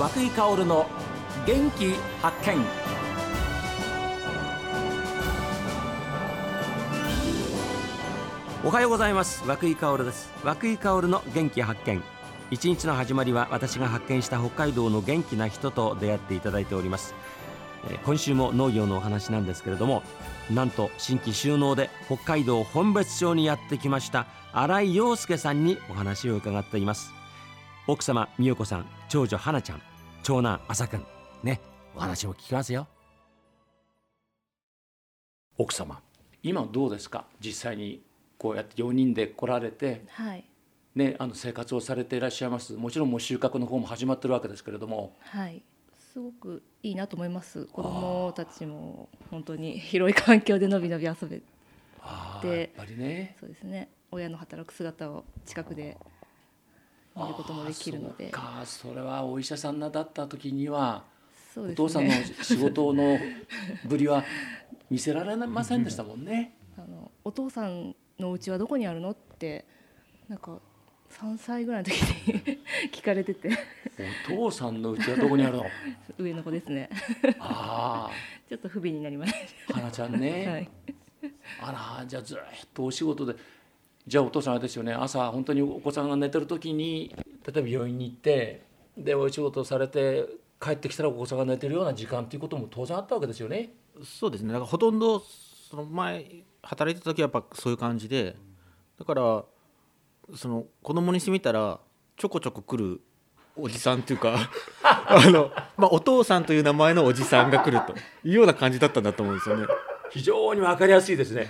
和久井薫の元気発見。おはようございます。和井薫です。和井薫の元気発見。一日の始まりは私が発見した北海道の元気な人と出会っていただいております。今週も農業のお話なんですけれどもなんと新規収納で北海道本別町にやってきました新井陽介さんにお話を伺っています。奥様美代子さん長女花ちゃん。長男朝くん。ねお話も聞きますよ。奥様。今どうですか？実際にこうやって4人で来られて。はい。ねあの生活をされていらっしゃいます。もちろんもう収穫の方も始まってるわけですけれども。はい。すごくいいなと思います。子供たちも本当に広い環境でのびのび遊べであーやっぱりね。そうですね。親の働く姿を近くで見ることもできるので。そそれはお医者さんだった時にはそうですお父さんのね仕事のぶりは見せられませんでしたもんね。あのお父さんのお家はどこにあるのってなんか3歳ぐらいの時に 聞かれてて。お父さんのうちはどこにあるの？上の子ですね。あちょっと不憫になりましあ花ちゃんた、ね、はい、あらじゃあずっとお仕事でじゃあお父さんあれですよね朝本当にお子さんが寝てる時に例えば病院に行ってでお仕事されて帰ってきたらお子さんが寝てるような時間っていうことも当然あったわけですよね。そうですねだからほとんどその前働いてた時はやっぱそういう感じでだからその子供にしてみたらちょこちょこ来るおじさんっていうか あの、まあ、お父さんという名前のおじさんが来るというような感じだったんだと思うんですよね。非常にわかりやすいですね。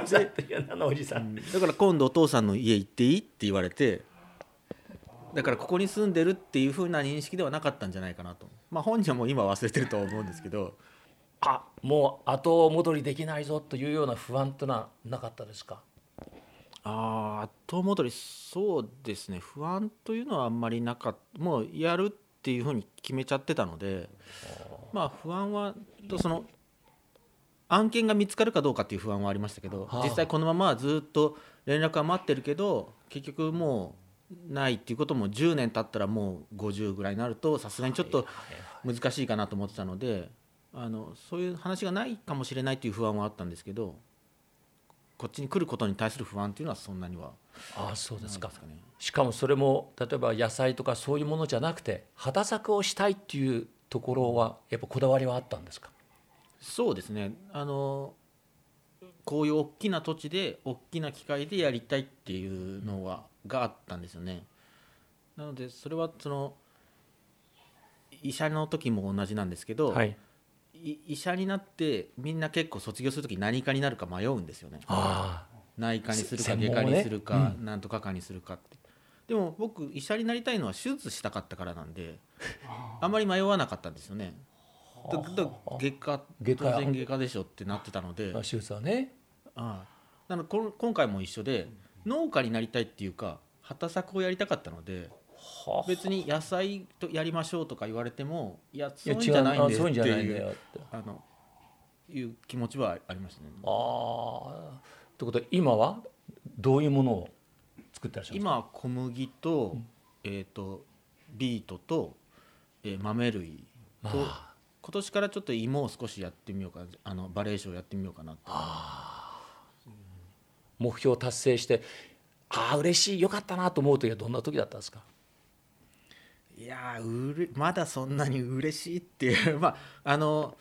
お父さんっていう名のおじさん。だから今度お父さんの家行っていいって言われてだからここに住んでるっていう風な認識ではなかったんじゃないかなと。まあ本人はもう今忘れてるとは思うんですけど。あもう後戻りできないぞというような不安というのはなかったですか？ああ後戻りそうですね。不安というのはあんまりなかった。もうやるっていうふうに決めちゃってたので。まあ不安はとその案件が見つかるかどうかっていう不安はありましたけどはあ。実際このままずっと連絡は待ってるけど結局もうないっていうことも10年経ったらもう50ぐらいになるとさすがにちょっと難しいかなと思ってたのであのそういう話がないかもしれないっていう不安はあったんですけどこっちに来ることに対する不安っていうのはそんなにはああそうですか。ないですかね。しかもそれも例えば野菜とかそういうものじゃなくて畑作をしたいっていうところはやっぱこだわりはあったんですか？そうですね。あのこういう大きな土地で大きな機械でやりたいっていうのはがあったんですよね。なのでそれはその医者の時も同じなんですけど、はい。い医者になってみんな結構卒業する時何科になるか迷うんですよね。あ内科にするか外科にするか、なんとか科にするかって。でも僕医者になりたいのは手術したかったからなんで あんまり迷わなかったんですよね外科当然外科でしょってなってたので。あ手術はね。ああ。なのでこん今回も一緒で農家になりたいっていうか畑作をやりたかったのでは別に野菜とやりましょうとか言われてもいやいそういやう。んじゃないんですって。ないうあのいう気持ちはありましたね。ああ。ということは今はどういうものを作ってらっしゃるんですか？今は小麦と,、えー、とビートと、えー豆類とあ今年からちょっと芋を少しやってみようかな。あのバレエションやってみようかなって目標を達成してああ嬉しいよかったなと思う時はどんな時だったんですか？いやーうれまだそんなに嬉しいっていう まああの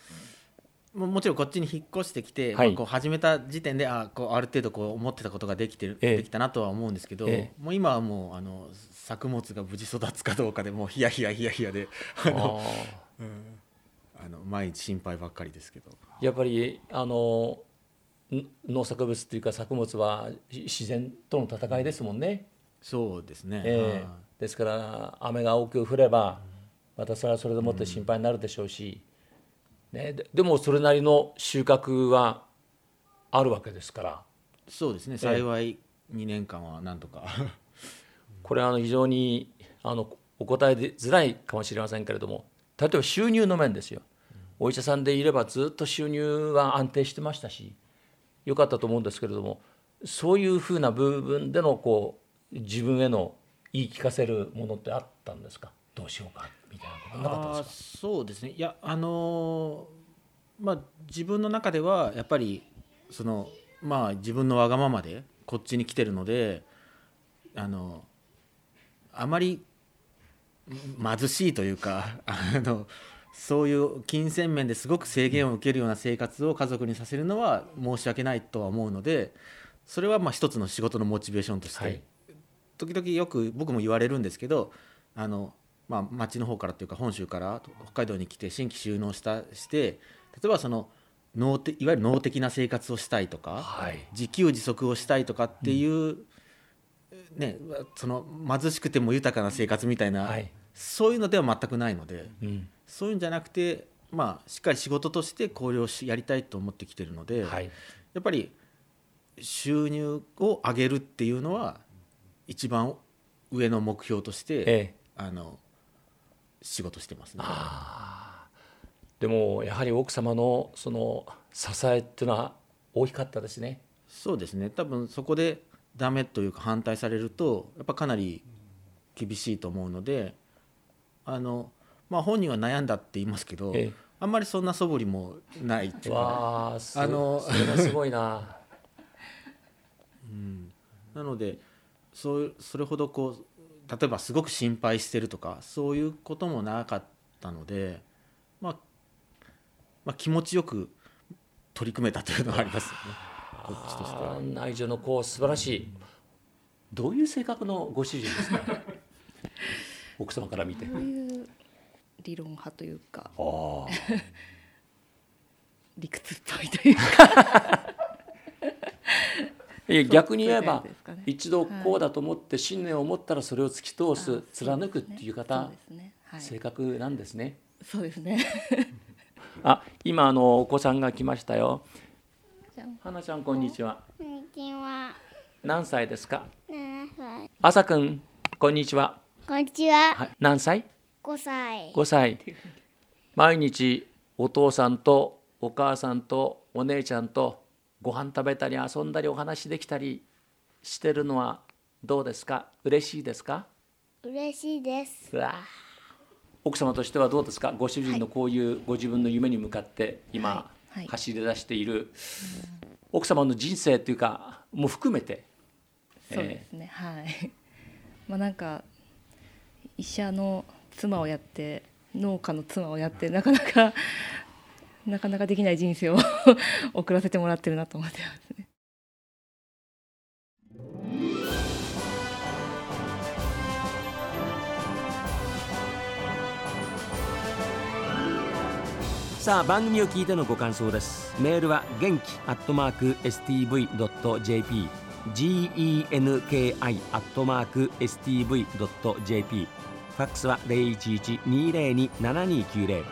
ももちろんこっちに引っ越してきて、はい。まあこう始めた時点であこうある程度こう思ってたことができてる、ええ。できたなとは思うんですけど、えもう今はもうあの作物が無事育つかどうかでもうヒヤヒヤヒヤヒヤであのああの毎日心配ばっかりですけど。ーやっぱりあのん農作物っていうか作物はし自然との戦いですもんね、そうですね、ええ。はですから雨が多く降ればまたそれはそれでもって心配になるでしょうし、ね、ででもそれなりの収穫はあるわけですから。いそうですね。幸い2年間はなんとか。これはあの非常にあのお答えづらいかもしれませんけれども例えば収入の面ですよ、お医者さんでいればずっと収入は安定してましたし良かったと思うんですけれどもそういうふうな部分でのこう自分への言い聞かせるものってあったんですか？どうしようかみたいなことなかったですそうですね。いやあのーまあ自分の中ではやっぱりそのまあ自分のわがままでこっちに来てるのであのあまり貧しいというか あのそういう金銭面ですごく制限を受けるような生活を家族にさせるのは申し訳ないとは思うのでそれはまあ一つの仕事のモチベーションとして、はい。時々よく僕も言われるんですけどあの、まあ、町の方からというか本州から北海道に来て新規収納したして例えばその農的いわゆる農的な生活をしたいとか、はい。自給自足をしたいとかっていう、ね、その貧しくても豊かな生活みたいな、はいそういうのでは全くないので、うん。そういうんじゃなくて、まあ、しっかり仕事として考慮しやりたいと思ってきてるので、はい。やっぱり収入を上げるっていうのは一番上の目標として、ええ。あの仕事してますね。でもやはり奥様のその支えっていうのは大きかったですね。そうですね。多分そこでダメというか反対されるとやっぱかなり厳しいと思うのであの、まあ、本人は悩んだって言いますけど、ええ。あんまりそんな素振りもないっていう。かわあのそれはすごいな。なのでそうそれほどこう例えばすごく心配してるとかそういうこともなかったので、まあ、まあ気持ちよく取り組めたというのはありますよね。こっちとしては。内助の子素晴らしい。どういう性格のご主人ですか？奥様から見て。こういう理論派というかああ。理屈っぽいというか。いや逆に言えば一度こうだと思って信念を持ったらそれを突き通す貫くっていう方ですね。はい。性格なんですね。そうですね。あ今あのお子さんが来ましたよ。じゃん花ちゃんこんにちは。こんにちは。何歳ですか？7歳。朝くんこんにちはこんにちは。はい。何歳？5歳。5歳。毎日お父さんとお母さんとお姉ちゃんとご飯食べたり遊んだりお話できたりしてるのはどうですか？嬉しいですか？嬉しいです。奥様としてはどうですか？ご主人のこういうご自分の夢に向かって今走り出している。奥様の人生っていうかも含めて。そうですね、はい。まあなんか医者の妻をやって農家の妻をやってなかなか なかなかできない人生を 送らせてもらってるなと思ってますね。さあ番組を聞いてのご感想です。メールは元気アットマーク STV.jp genki アットマーク STV.jp ファックスは011-202-7290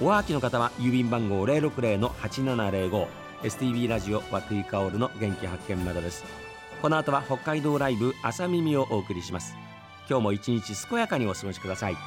おはがきの方は郵便番号060-8705 STV ラジオ和久井薫の元気発見までです。この後は北海道ライブ朝耳をお送りします。今日も一日健やかにお過ごしください。